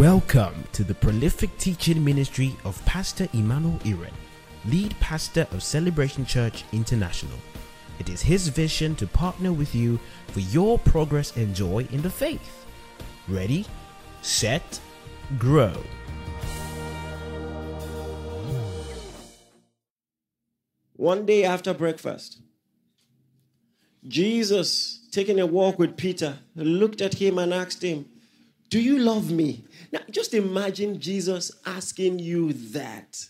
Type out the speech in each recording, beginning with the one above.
Welcome to the prolific teaching ministry of Pastor Emmanuel Iren, lead pastor of Celebration Church International. It is his vision to partner with you for your progress and joy in the faith. Ready, set, grow. One day after breakfast, Jesus, taking a walk with Peter, looked at him and asked him, Do you love me? Now, just imagine Jesus asking you that.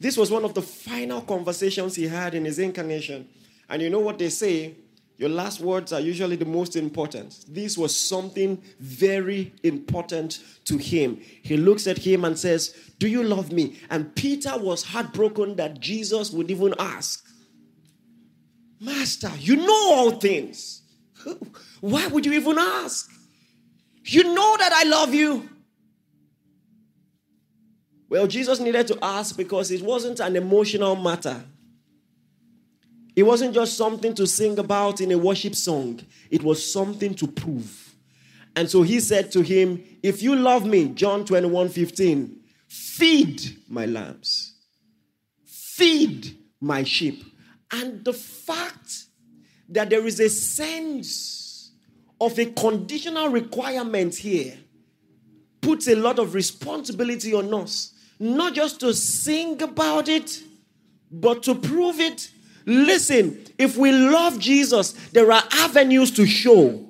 This was one of the final conversations he had in his incarnation. And you know what they say? Your last words are usually the most important. This was something very important to him. He looks at him and says, Do you love me? And Peter was heartbroken that Jesus would even ask, Master, you know all things. Why would you even ask? You know that I love you. Well, Jesus needed to ask because it wasn't an emotional matter. It wasn't just something to sing about in a worship song, it was something to prove. And so he said to him, If you love me, John 21 15, feed my lambs, feed my sheep. And the fact that there is a sense of a conditional requirement here puts a lot of responsibility on us, not just to sing about it, but to prove it. Listen, if we love Jesus, there are avenues to show.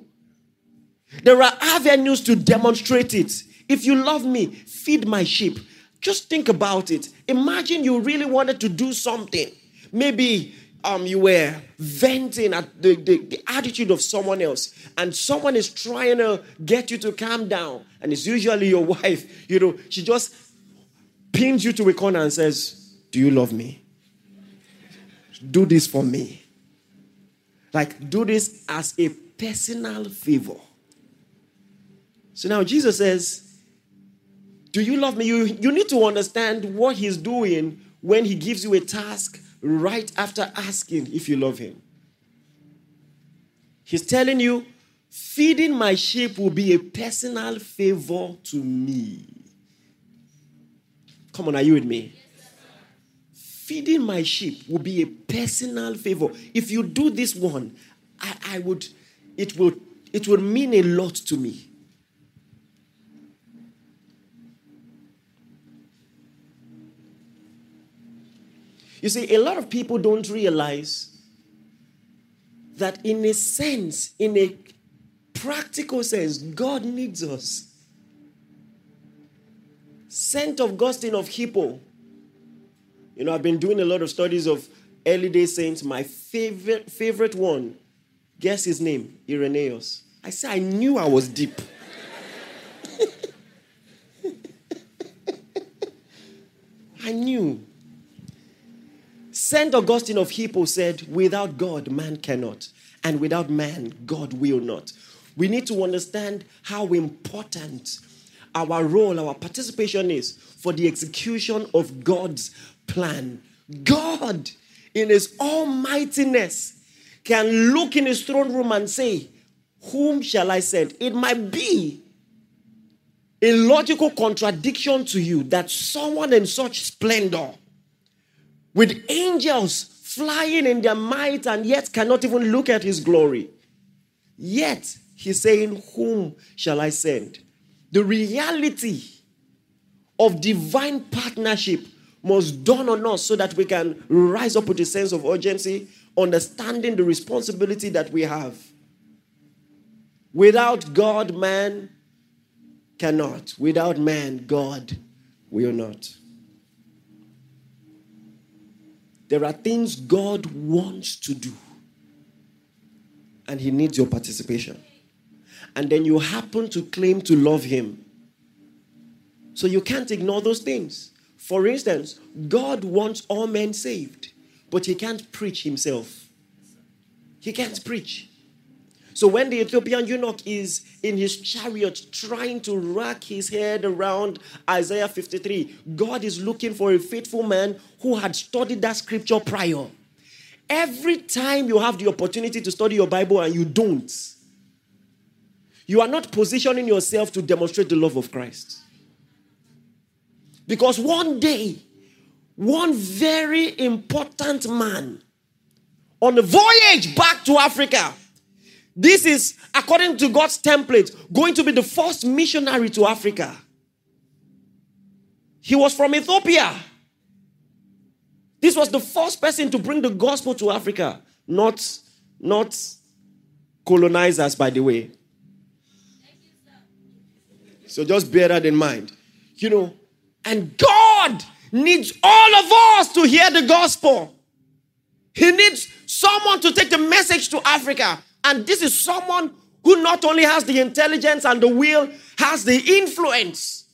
There are avenues to demonstrate it. If you love me, feed my sheep. Just think about it. Imagine you really wanted to do something. Maybe um, you were venting at the, the, the, attitude of someone else, and someone is trying to get you to calm down, and it's usually your wife, you know, she just pins you to a corner and says, Do you love me? Do this for me. Like, do this as a personal favor. So now Jesus says, Do you love me? You, you need to understand what he's doing when he gives you a task right after asking if you love him. He's telling you, feeding my sheep will be a personal favor to me. Come on, are you with me? Feeding my sheep will be a personal favor. If you do this one, I, I would, it will, it will mean a lot to me. You see, a lot of people don't realize that, in a sense, in a practical sense, God needs us. Saint Augustine of Hippo. You know, I've been doing a lot of studies of early day saints. My favorite favorite one, guess his name, Irenaeus. I said I knew I was deep. I knew. St. Augustine of Hippo said, Without God, man cannot, and without man, God will not. We need to understand how important our role, our participation is for the execution of God's plan. God, in His almightiness, can look in His throne room and say, Whom shall I send? It might be a logical contradiction to you that someone in such splendor with angels flying in their might and yet cannot even look at his glory. Yet he's saying, Whom shall I send? The reality of divine partnership must dawn on us so that we can rise up with a sense of urgency, understanding the responsibility that we have. Without God, man cannot. Without man, God will not. There are things God wants to do, and He needs your participation. And then you happen to claim to love Him. So you can't ignore those things. For instance, God wants all men saved, but He can't preach Himself. He can't preach. So when the Ethiopian eunuch is in his chariot trying to rack his head around Isaiah 53, God is looking for a faithful man who had studied that scripture prior. Every time you have the opportunity to study your Bible and you don't, you are not positioning yourself to demonstrate the love of Christ. Because one day, one very important man on a voyage back to Africa, this is, according to God's template, going to be the first missionary to Africa. He was from Ethiopia. This was the first person to bring the gospel to Africa, not, not colonizers, by the way. So just bear that in mind. You know, and God needs all of us to hear the gospel. He needs someone to take the message to Africa. And this is someone who not only has the intelligence and the will, has the influence.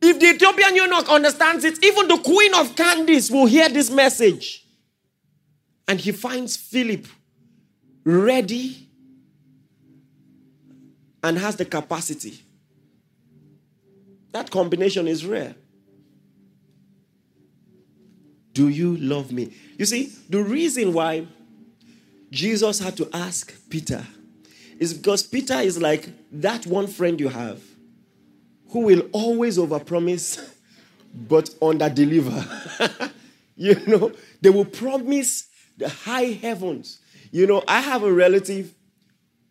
If the Ethiopian eunuch understands it, even the queen of Candace will hear this message. And he finds Philip ready and has the capacity. That combination is rare. Do you love me? You see, the reason why Jesus had to ask Peter is because Peter is like that one friend you have who will always overpromise but underdeliver. you know, they will promise the high heavens. You know, I have a relative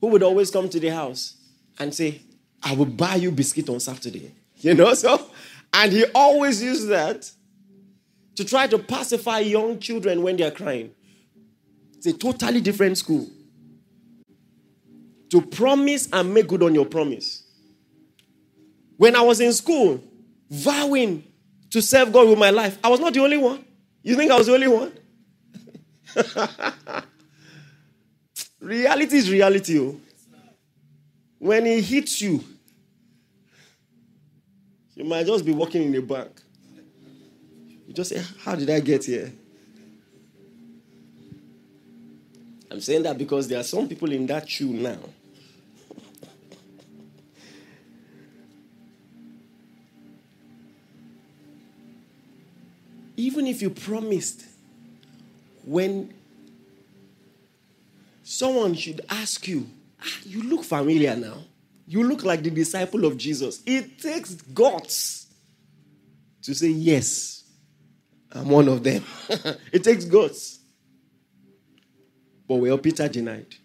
who would always come to the house and say, I will buy you biscuit on Saturday. You know, so, and he always used that to try to pacify young children when they're crying. It's a totally different school. To promise and make good on your promise. When I was in school, vowing to serve God with my life, I was not the only one. You think I was the only one? reality is reality. Oh. When he hits you, you might just be walking in a bank. You just say, How did I get here? I'm saying that because there are some people in that shoe now. Even if you promised when someone should ask you, ah, you look familiar now. You look like the disciple of Jesus. It takes guts to say, Yes, I'm one of them. it takes guts. But well, Peter denied.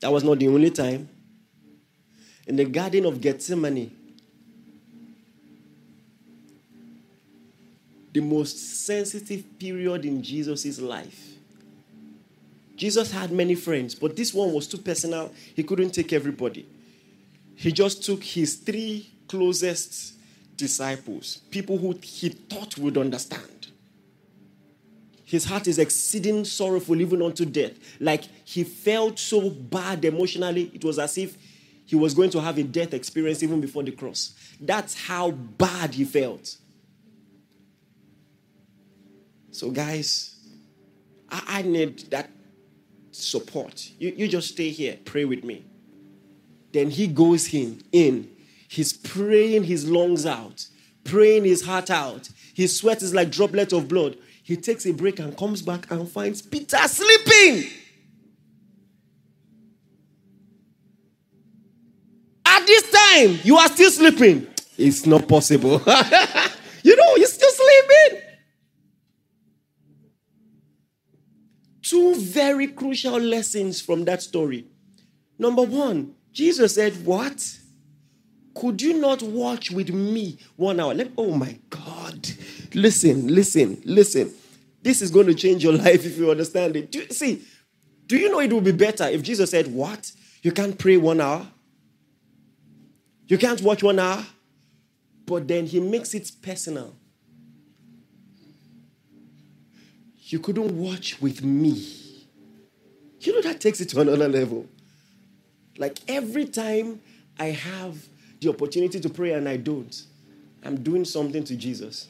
That was not the only time. In the Garden of Gethsemane, the most sensitive period in Jesus' life Jesus had many friends, but this one was too personal. He couldn't take everybody. He just took his three closest disciples, people who he thought would understand. His heart is exceeding sorrowful, even unto death. Like he felt so bad emotionally, it was as if he was going to have a death experience even before the cross. That's how bad he felt. So, guys, I, I need that support. You, you just stay here, pray with me. Then he goes in, in. He's praying his lungs out, praying his heart out. His sweat is like droplets of blood. He takes a break and comes back and finds Peter sleeping. At this time, you are still sleeping. It's not possible. you know, you're still sleeping. two very crucial lessons from that story. Number one, Jesus said, What? Could you not watch with me one hour? Let, oh my God. Listen, listen, listen. This is going to change your life if you understand it. Do you, see, do you know it would be better if Jesus said, What? You can't pray one hour? You can't watch one hour? But then he makes it personal. you couldn't watch with me. You know, that takes it to another level. Like every time I have the opportunity to pray and I don't, I'm doing something to Jesus.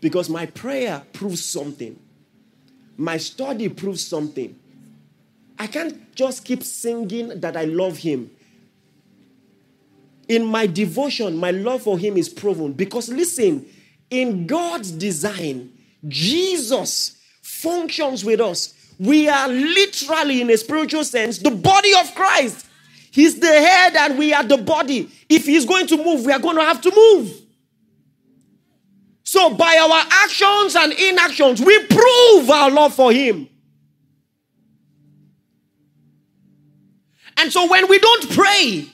Because my prayer proves something, my study proves something. I can't just keep singing that I love Him. In my devotion, my love for Him is proven. Because listen, in God's design, Jesus functions with us. We are literally, in a spiritual sense, the body of Christ. He's the head and we are the body. If he's going to move, we are going to have to move. So, by our actions and inactions, we prove our love for him. And so, when we don't pray,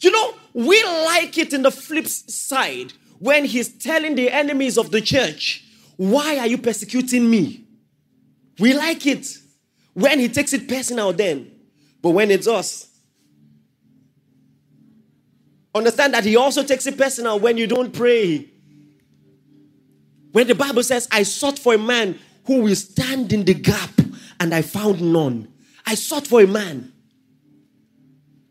you know, we like it in the flip side when he's telling the enemies of the church, Why are you persecuting me? We like it when he takes it personal, then. But when it's us, understand that he also takes it personal when you don't pray. When the Bible says, I sought for a man who will stand in the gap, and I found none. I sought for a man.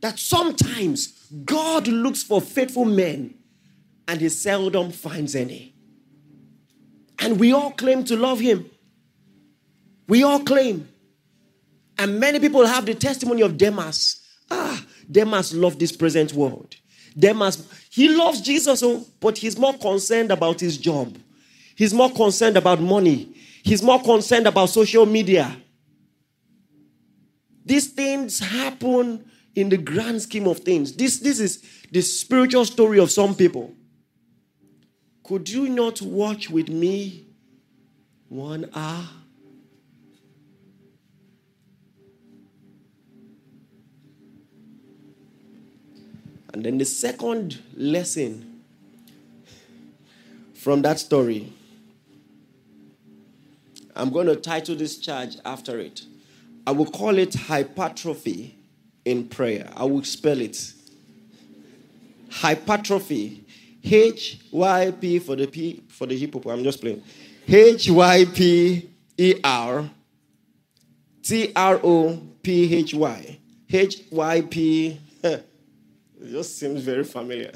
That sometimes God looks for faithful men and he seldom finds any. And we all claim to love him. We all claim. And many people have the testimony of Demas. Ah, Demas loved this present world. Demas, he loves Jesus, oh, but he's more concerned about his job. He's more concerned about money. He's more concerned about social media. These things happen in the grand scheme of things. This, this is the spiritual story of some people. Could you not watch with me one hour? And then the second lesson from that story, I'm going to title this charge after it. I will call it hypertrophy in prayer. I will spell it. Hypertrophy. H Y P for the P for the hippo. I'm just playing. H Y P E R T R O P H Y. H Y P it just seems very familiar.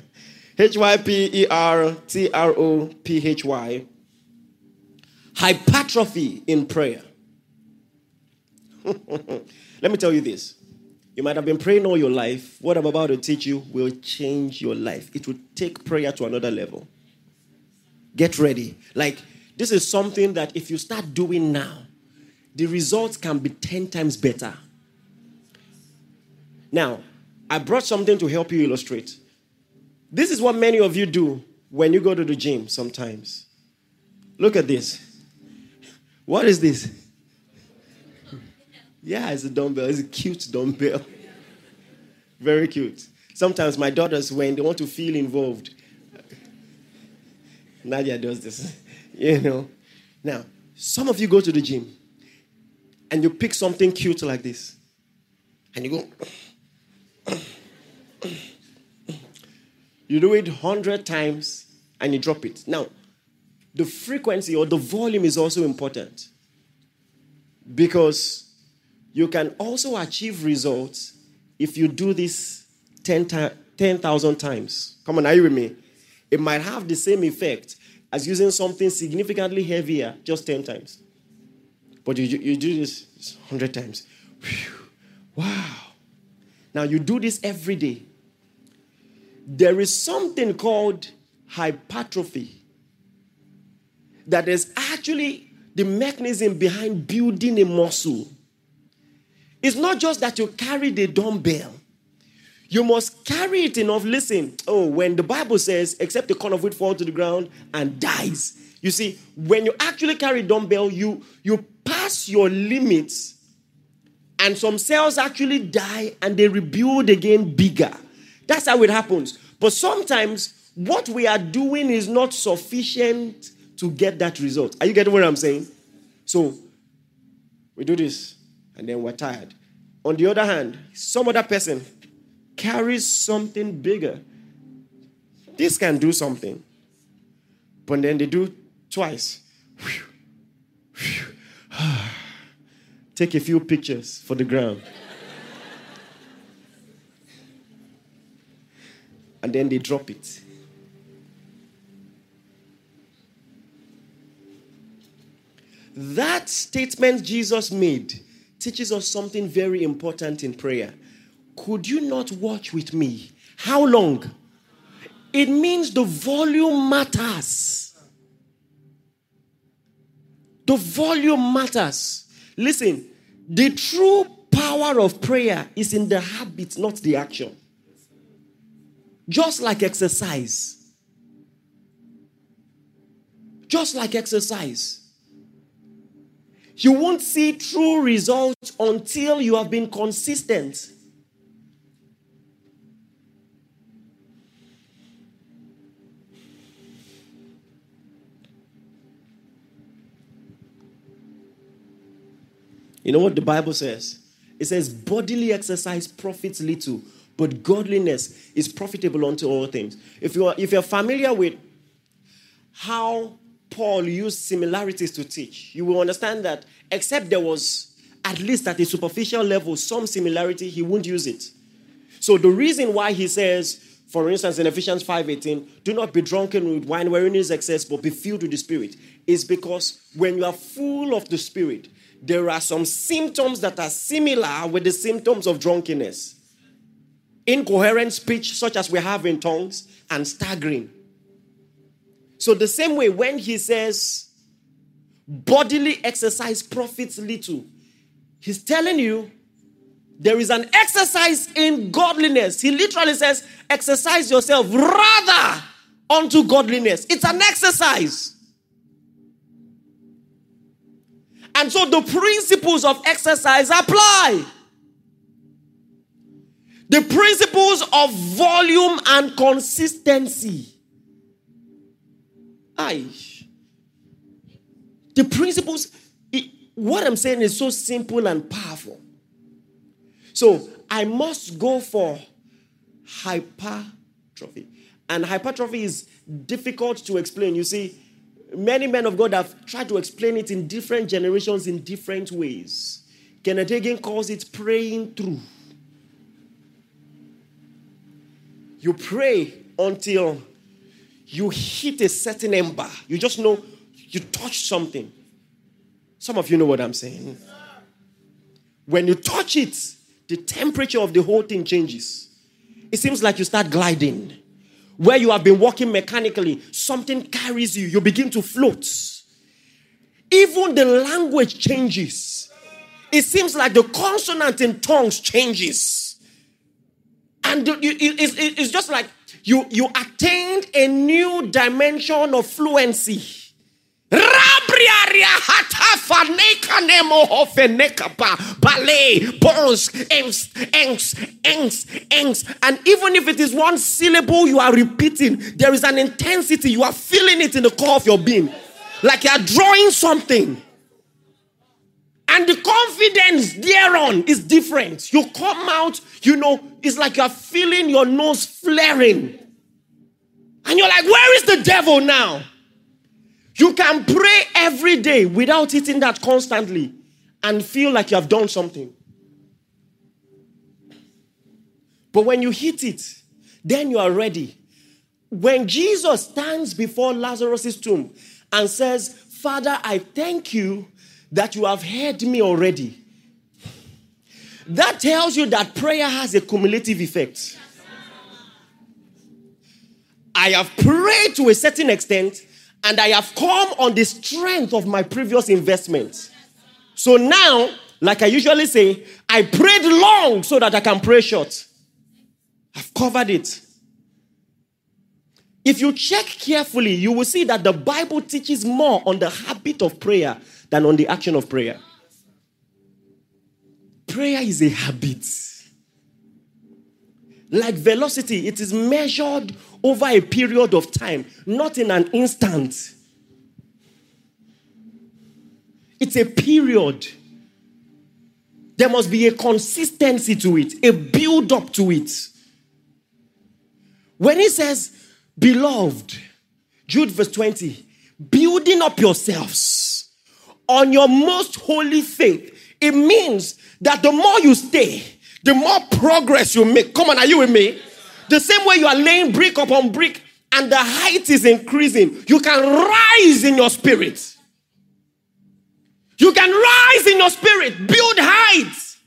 H Y P E R T R O P H Y. Hypertrophy in prayer. Let me tell you this. You might have been praying all your life. What I'm about to teach you will change your life. It will take prayer to another level. Get ready. Like, this is something that if you start doing now, the results can be 10 times better. Now, I brought something to help you illustrate. This is what many of you do when you go to the gym sometimes. Look at this. What is this? Yeah, it's a dumbbell. It's a cute dumbbell. Very cute. Sometimes my daughters, when they want to feel involved, Nadia does this. You know. Now, some of you go to the gym and you pick something cute like this, and you go. You do it 100 times and you drop it. Now, the frequency or the volume is also important because you can also achieve results if you do this 10,000 10, times. Come on, are you with me? It might have the same effect as using something significantly heavier just 10 times. But you, you do this 100 times. Whew. Wow. Now you do this every day. There is something called hypertrophy that is actually the mechanism behind building a muscle. It's not just that you carry the dumbbell. You must carry it enough. Listen, oh, when the Bible says, except the corn of wheat fall to the ground and dies. You see, when you actually carry dumbbell, you you pass your limits, and some cells actually die and they rebuild again bigger. That's how it happens. But sometimes what we are doing is not sufficient to get that result. Are you getting what I'm saying? So we do this and then we're tired. On the other hand, some other person carries something bigger. This can do something, but then they do twice. Take a few pictures for the ground. and then they drop it. That statement Jesus made teaches us something very important in prayer. Could you not watch with me? How long? It means the volume matters. The volume matters. Listen, the true power of prayer is in the habit, not the action. Just like exercise. Just like exercise. You won't see true results until you have been consistent. You know what the Bible says? It says, bodily exercise profits little, but godliness is profitable unto all things. If you're, if you're familiar with how Paul used similarities to teach, you will understand that except there was, at least at a superficial level, some similarity, he won't use it. So the reason why he says, for instance, in Ephesians 5:18, do not be drunken with wine wherein is excess, but be filled with the Spirit, is because when you are full of the Spirit, there are some symptoms that are similar with the symptoms of drunkenness. Incoherent speech, such as we have in tongues, and staggering. So, the same way, when he says bodily exercise profits little, he's telling you there is an exercise in godliness. He literally says, exercise yourself rather unto godliness. It's an exercise. And so the principles of exercise apply. The principles of volume and consistency. The principles, it, what I'm saying is so simple and powerful. So I must go for hypertrophy. And hypertrophy is difficult to explain. You see, Many men of God have tried to explain it in different generations in different ways. Kenneth Hagin calls it praying through. You pray until you hit a certain ember. You just know you touch something. Some of you know what I'm saying. When you touch it, the temperature of the whole thing changes. It seems like you start gliding where you have been walking mechanically, something carries you, you begin to float. Even the language changes. It seems like the consonant in tongues changes. And it's just like you, you attained a new dimension of fluency. Ballet and even if it is one syllable you are repeating there is an intensity. You are feeling it in the core of your being. Like you are drawing something. And the confidence thereon is different. You come out you know it's like you are feeling your nose flaring and you're like where is the devil now you can pray every day without eating that constantly and feel like you have done something. But when you hit it, then you are ready. When Jesus stands before Lazarus' tomb and says, Father, I thank you that you have heard me already. That tells you that prayer has a cumulative effect. I have prayed to a certain extent, and I have come on the strength of my previous investments. So now, like I usually say, I prayed long so that I can pray short. I've covered it. If you check carefully, you will see that the Bible teaches more on the habit of prayer than on the action of prayer. Prayer is a habit. Like velocity, it is measured over a period of time, not in an instant. It's a period. There must be a consistency to it, a build up to it. When he says, Beloved, Jude verse 20, building up yourselves on your most holy faith, it means that the more you stay, the more progress you make. Come on, are you with me? The same way you are laying brick upon brick and the height is increasing, you can rise in your spirit. You can rise in your spirit, build heights.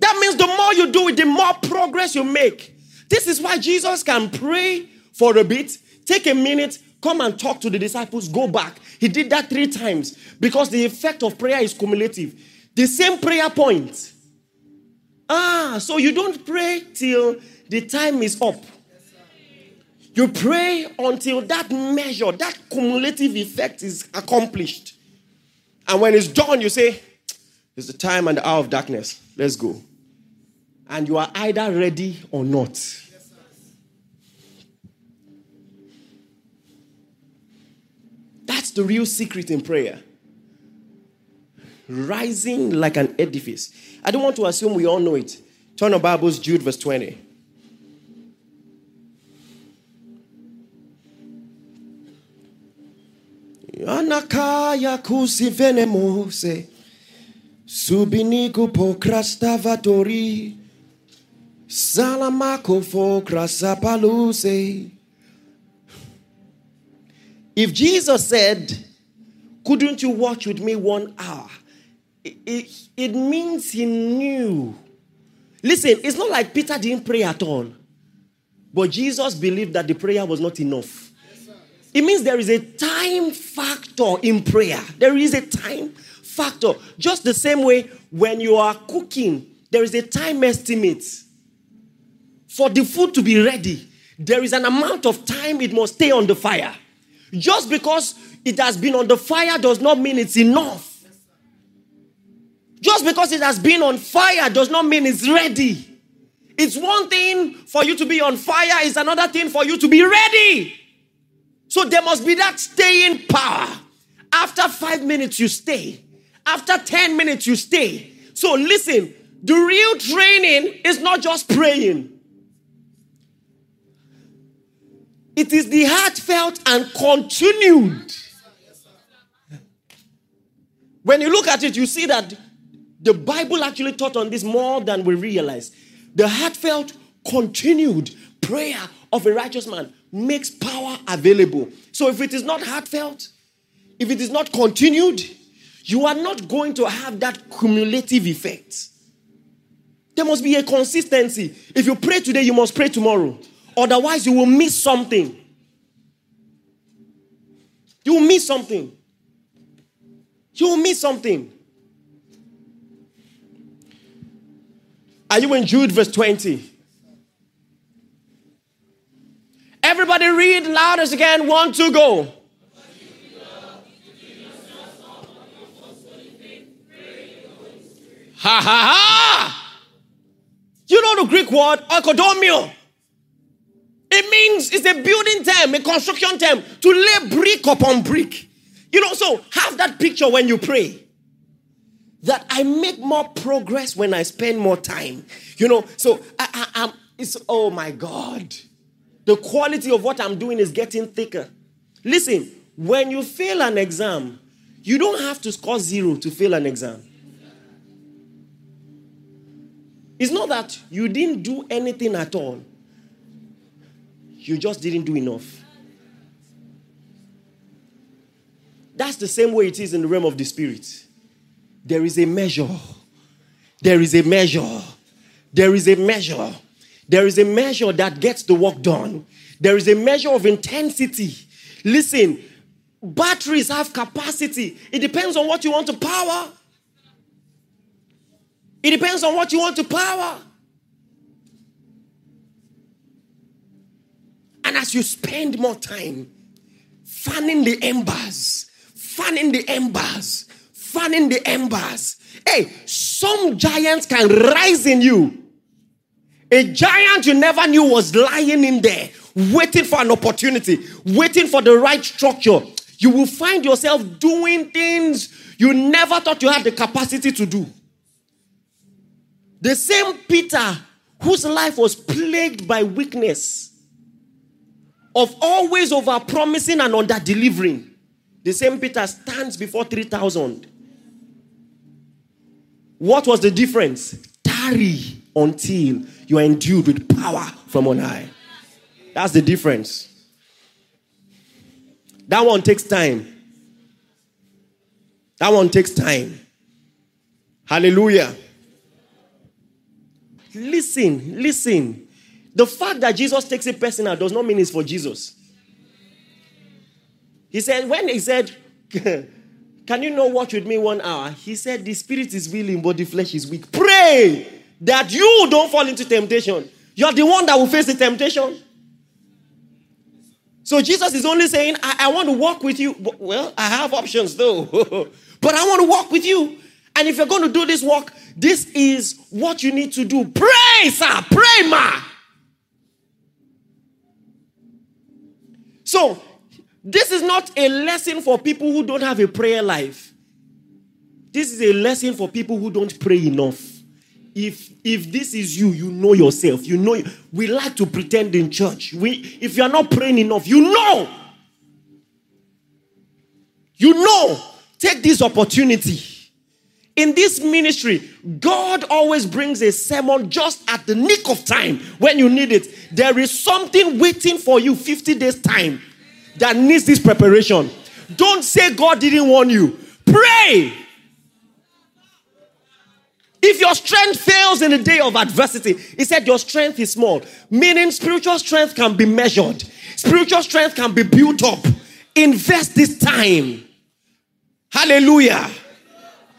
That means the more you do it, the more progress you make. This is why Jesus can pray for a bit, take a minute, Come and talk to the disciples, go back. He did that three times because the effect of prayer is cumulative. The same prayer point. Ah, so you don't pray till the time is up. You pray until that measure, that cumulative effect is accomplished. And when it's done, you say, It's the time and the hour of darkness. Let's go. And you are either ready or not. That's the real secret in prayer. Rising like an edifice. I don't want to assume we all know it. Turn our Bibles, Jude, verse 20. Anakaya kusivene mose subiniku pokrastavatori salamako fokrasapaluse. If Jesus said, Couldn't you watch with me one hour? It, it, means he knew. Listen, it's not like Peter didn't pray at all. But Jesus believed that the prayer was not enough. It means there is a time factor in prayer. There is a time factor. Just the same way when you are cooking, there is a time estimate for the food to be ready. There is an amount of time it must stay on the fire. Just because it has been on the fire does not mean it's enough. Just because it has been on fire does not mean it's ready. It's one thing for you to be on fire, it's another thing for you to be ready. So there must be that staying power. After five minutes, you stay. After 10 minutes, you stay. So listen, the real training is not just praying, it is the heartfelt and continued. When you look at it, you see that the Bible actually taught on this more than we realize. The heartfelt, continued prayer of a righteous man makes power available. So if it is not heartfelt, if it is not continued, you are not going to have that cumulative effect. There must be a consistency. If you pray today, you must pray tomorrow. Otherwise, you will miss something. You will miss something. You will miss something. Are you in Jude verse 20? Everybody read loudest again. One, two, go. Ha ha ha! You know the Greek word oikodomeo? It means it's a building term, a construction term, to lay brick upon brick. You know, so have that picture when you pray. That I make more progress when I spend more time. You know, so I, I, I'm, it's, oh my God. The quality of what I'm doing is getting thicker. Listen, when you fail an exam, you don't have to score zero to fail an exam. It's not that you didn't do anything at all, you just didn't do enough. That's the same way it is in the realm of the spirit. There is a measure. There is a measure. There is a measure. There is a measure that gets the work done. There is a measure of intensity. Listen, batteries have capacity. It depends on what you want to power. It depends on what you want to power. And as you spend more time fanning the embers, fanning the embers, fanning the embers, hey, some giants can rise in you. A giant you never knew was lying in there, waiting for an opportunity, waiting for the right structure. You will find yourself doing things you never thought you had the capacity to do. The same Peter, whose life was plagued by weakness, of always over promising and under delivering, the same Peter stands before 3,000. What was the difference? Tarry until you are endued with power from on high. That's the difference. That one takes time. That one takes time. Hallelujah. Listen, listen. The fact that Jesus takes it personal does not mean it's for Jesus. He said, when he said, Can you know watch with me one hour? He said, The spirit is willing, but the flesh is weak. Pray that you don't fall into temptation. You're the one that will face the temptation. So Jesus is only saying, I, I want to walk with you. Well, I have options though, but I want to walk with you. And if you're going to do this walk, this is what you need to do. Pray, sir. Pray, ma. So, this is not a lesson for people who don't have a prayer life. This is a lesson for people who don't pray enough. If if this is you, you know yourself. You know we like to pretend in church. We if you are not praying enough, you know. You know. Take this opportunity in this ministry, God always brings a sermon just at the nick of time when you need it. There is something waiting for you 50 days' time that needs this preparation. Don't say God didn't warn you. Pray. If your strength fails in the day of adversity, he said your strength is small. Meaning spiritual strength can be measured, spiritual strength can be built up. Invest this time. Hallelujah.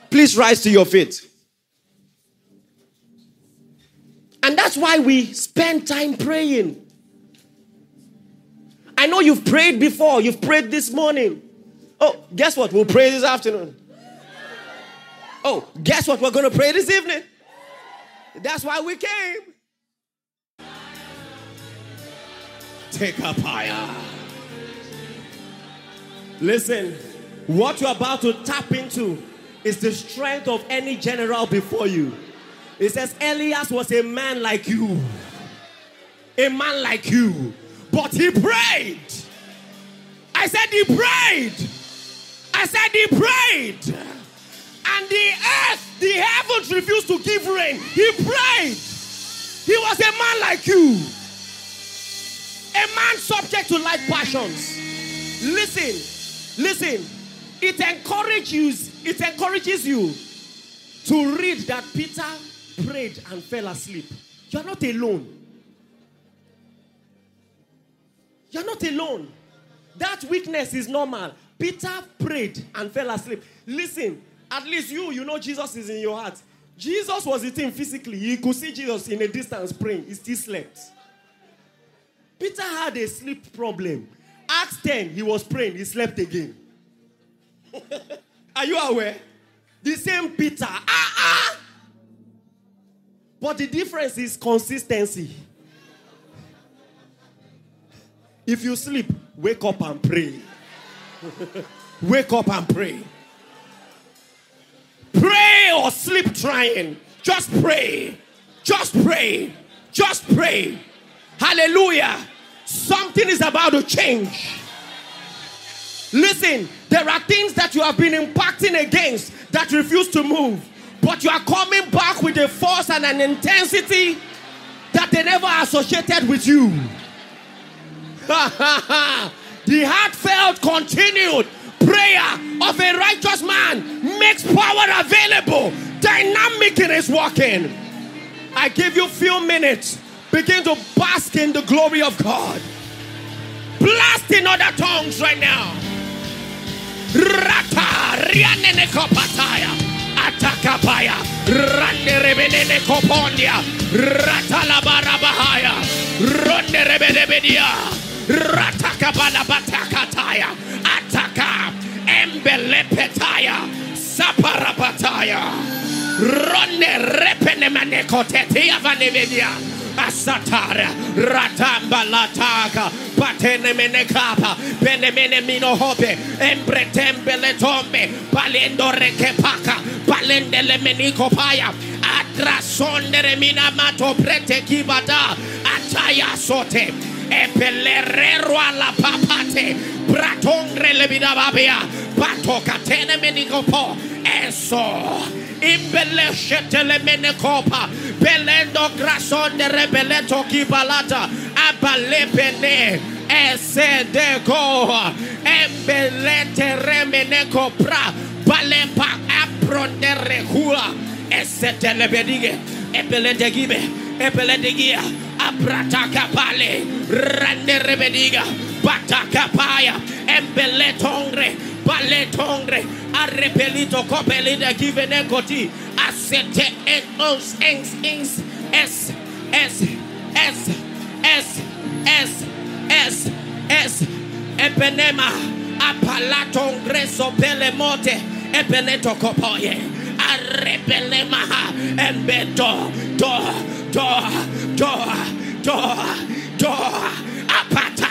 Please rise to your feet. And that's why we spend time praying. I know you've prayed before, you've prayed this morning. Oh, guess what? We'll pray this afternoon. Oh, guess what? We're going to pray this evening. That's why we came. Take up higher. Listen, what you're about to tap into is the strength of any general before you. It says, Elias was a man like you. A man like you. But he prayed. I said he prayed. I said he prayed. And the earth, the heavens refused to give rain. He prayed. He was a man like you. A man subject to like passions. Listen, listen. It encourages it encourages you to read that Peter prayed and fell asleep. You're not alone. You're not alone. That weakness is normal. Peter prayed and fell asleep. Listen, at least you, you know Jesus is in your heart. Jesus was eating physically. You could see Jesus in a distance praying. He still slept. Peter had a sleep problem. Acts 10, he was praying. He slept again. Are you aware? The same Peter. Ah, ah. But the difference is consistency. If you sleep, wake up and pray. wake up and pray. Pray or sleep trying. Just pray. Just pray. Just pray. Hallelujah. Something is about to change. Listen, there are things that you have been impacting against that refuse to move, but you are coming back with a force and an intensity that they never associated with you. the heartfelt, continued prayer of a righteous man makes power available, dynamic in his walking. I give you few minutes. Begin to bask in the glory of God. Blast in other tongues right now. Rata rianene kopataya. Atakapaya. Rande rebenene kopondia. Rata la barabahaya. Ronde rebedebedia. Rata kabala batakataya. Ataka. Embelepetaya. Saparapataya. Ronde repene manekotetia vanevedia. Asatara Ratamba Lataka Patene Menekapa Penemene Minohope Embretembe Letombe Palendo Rekepaka Palendele Menikopaya Atrasondere Minamato Prete Kibada Ataya Sote Epelerero alla papate. Bratongre le vidababia Bato catene menikopo Eso. Imbeleshete le menekopa Belendo grason de rebeleto kibalata. Abalepene Ese de go Embelete remeneko pra Balepa apron de rehua Ese telebedige Ebelete gibe Ebelete gia Abrata kapale Rande rebediga. Bata kapaya embeletongre baletongre arrepelito copelida givene coti asete et ons ens ins es es es es es es es epenema apalatongre sopelemote epeneto kopoye. Arrepelema. Embedo do door, door, door, door, apata,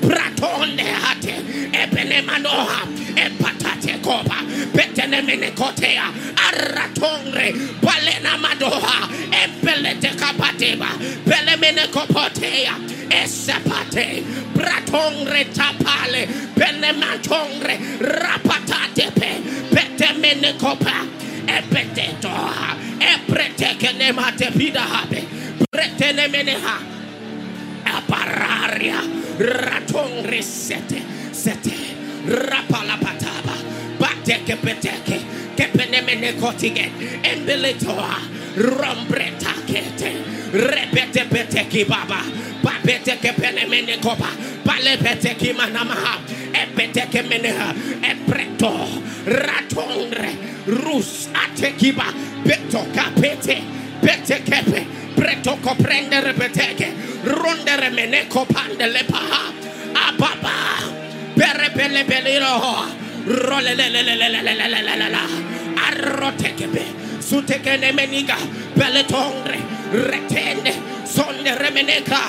pratone hate, ebelemanoha, epatate kopa, betelemene kotea, arratongre, balena madoha, epelete kapateba, belemene kopotea, esepate, pratongre tapale, benematongre, rapatate pe, betemene kopa, epeteto. Epreteke nemate vida habe pretele meneha apararia. Ratong resete sete. Rapala rapalapataba. Bateke peteke kepenemene kotigen embeletoa. Rombretakete repete peteki baba babete kepenemene koba pale peteki manamaha. Epeteke meneha atekiba beto kapete pete kepe preto koprendere peteke rondere meneko pandele paha ababa pere pele peliro rolelelelelelelelelelelele arrotekebe sutekene meniga peletongre retende sonde remeneka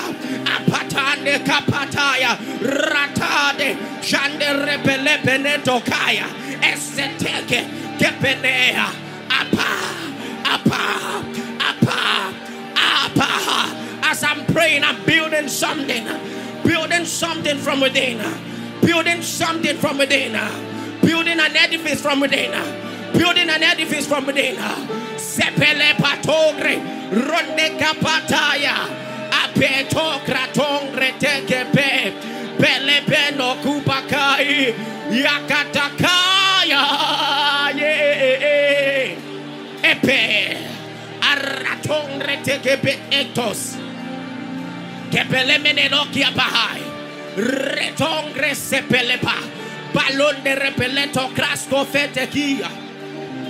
apatande kapataya ratade kaya eseteke kepenea apa apa apa apa. As I'm praying I'm building something. Building something from within. Building something from within. Building an edifice from within. Building an edifice from within. Sepele patogre ronde kapataya. Apeto kratongre tekepe. Pele peno kupakai. Yakatakaya yeah. Epe. Arratongre tekepe etos. Kepele meneno kia bahai. Retongre sepelepa balon de repeleto krasko fetekia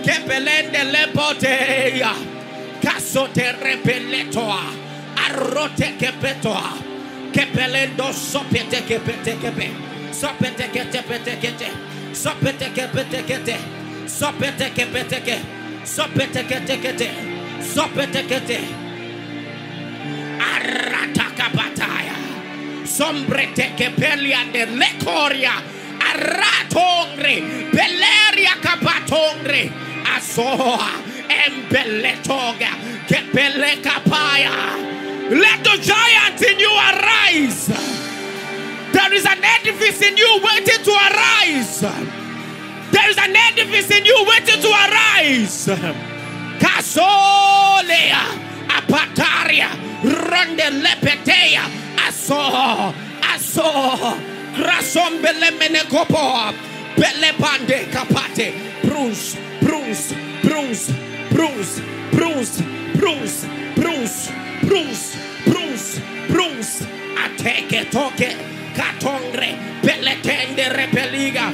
kepelende lepoteya kasote repeletoa. Arrote kepetoa. Kepelendo sopete kepete kepe. Sopete kete pete kete. Sopete kepete kete. Sopete kepete kete kete sopete kete aratakapataya. Sombrete kepelia de lekoria aratongre beleria kapatongre. Asoa embeletoga kepele kapaya let the giant in you arise. There is an edifice in you waiting to arise there is an edifice in you waiting to arise. Kasolea apataria ronde lepetea aso aso grasombele menekopo bele bande kapate bruise bruise bruise bruise bruise bruise bruise bruise bruise bruise. Ateke toke katongre beletende repeliga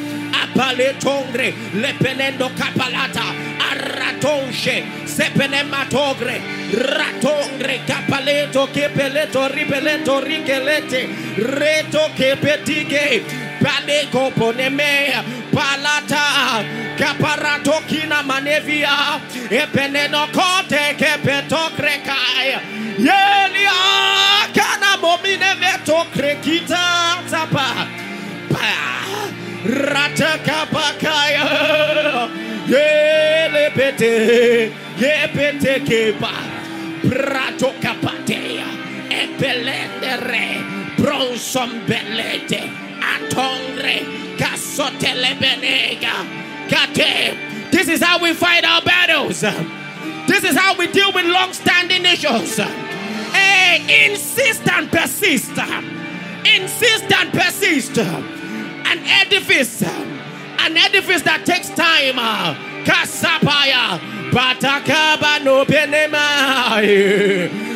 apale tongre lepelendo kapalata aratonche sepenematogre ratongre kapaleto kepeleto ripeleto rikelete reto kepetige paleko poneme palata kaparato kina manevia epeneno kote kepetokre kaya yelia kana momine veto krekita tapa ratakapakaya yelepete yepete kepa prato kapatea epelendere bronson belete atongre kasotelebenega kate this is how we fight our battles. This is how we deal with long-standing issues. Hey insist and persist. Insist and persist an edifice, an edifice that takes time. Kasapaya, Batakaba no penema,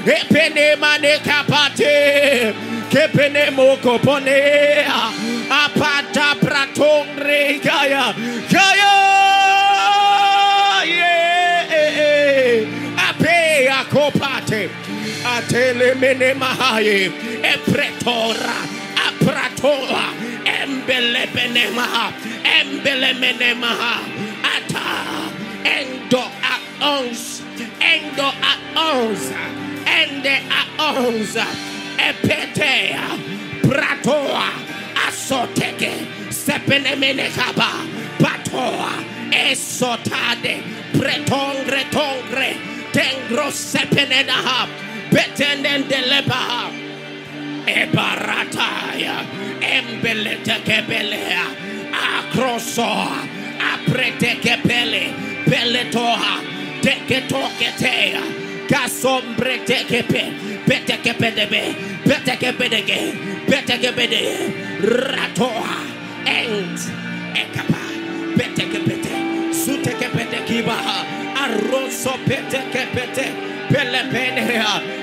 Epenema ne kapate, Kepene moko Apata Apratongre Kaya. Kaya. Yeah. Ape akopate. Atele mene mahaye. Epretora. Apratora. Embele bene maha. Embele mene. Ata. Endo a ons. Endo a ons. Ende a ons. Epetea. Pratoa. Asoteke. Sepenemene kaba. Patoa. Esotade. Pretongre tongre. Tengro sepenenaha. Betenden delebaha. Ebarataya, Embelete Kebelea, Akrosoa, Aprete Kebele, Beletoha, Teketoketea, Gasombre Tekepe, Betekepedebe, Betekepedege, Betekepede, Ratoa, End, Ekapa, Betekepete, Sutekepede Kibaha, Aroso Petekepete, Pelepenea,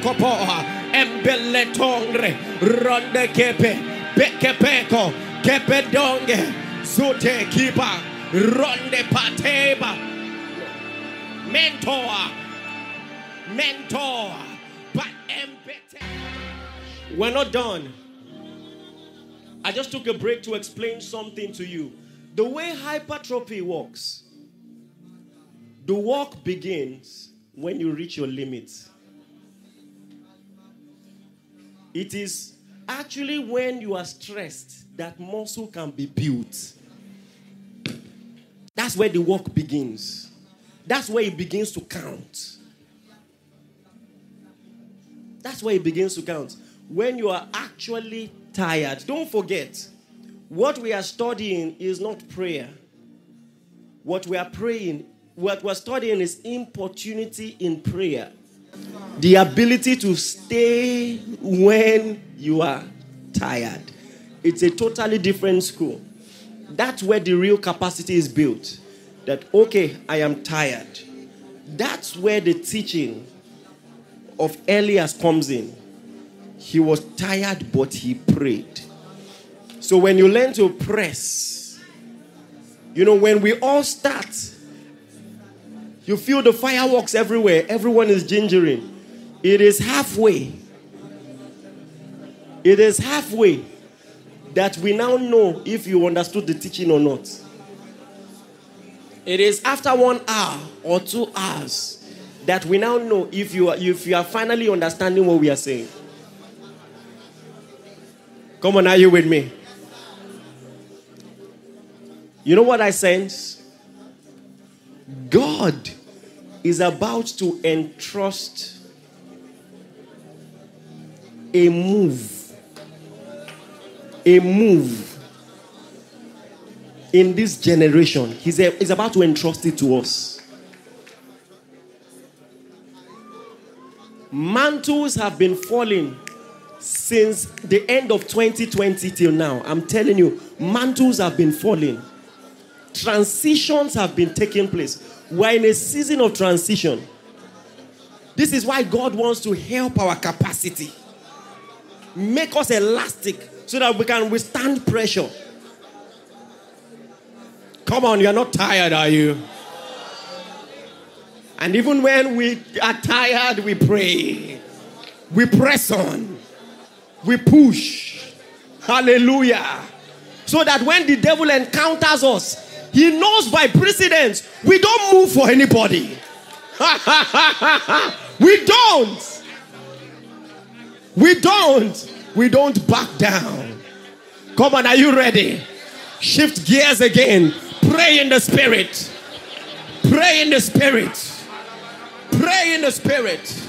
Kopoha, Embeletongre, Ronde Kepe, Zute Kiba, Ronde Pateba, Mentor, Mentor, but. We're not done. I just took a break to explain something to you. The way hypertrophy works, the walk begins when you reach your limits. It is actually when you are stressed that muscle can be built. That's where the walk begins. That's where it begins to count. That's where it begins to count. When you are actually tired. Don't forget, what we are studying is not prayer. What we are praying, what we're studying is importunity in prayer. The ability to stay when you are tired. It's a totally different school. That's where the real capacity is built. That, okay, I am tired. That's where the teaching of Elias comes in. He was tired, but he prayed. So when you learn to press, you know, when we all start, you feel the fireworks everywhere, everyone is gingering. It is halfway. It is halfway that we now know if you understood the teaching or not. It is after one hour or two hours that we now know if you are, if you are finally understanding what we are saying. Come on, are you with me? You know what I sense? God is about to entrust a move, a move in this generation. He's, a, he's about to entrust it to us. Mantles have been falling since the end of 2020 till now. I'm telling you, mantles have been falling. Transitions have been taking place. We're in a season of transition. This is why God wants to help our capacity, make us elastic so that we can withstand pressure. Come on, you're not tired, are you? And even when we are tired, we pray. We press on. We push. Hallelujah. So that when the devil encounters us, he knows by precedence we don't move for anybody. we don't. We don't. We don't back down. Come on, are you ready? Shift gears again. Pray in the spirit. Pray in the spirit. Pray in the spirit.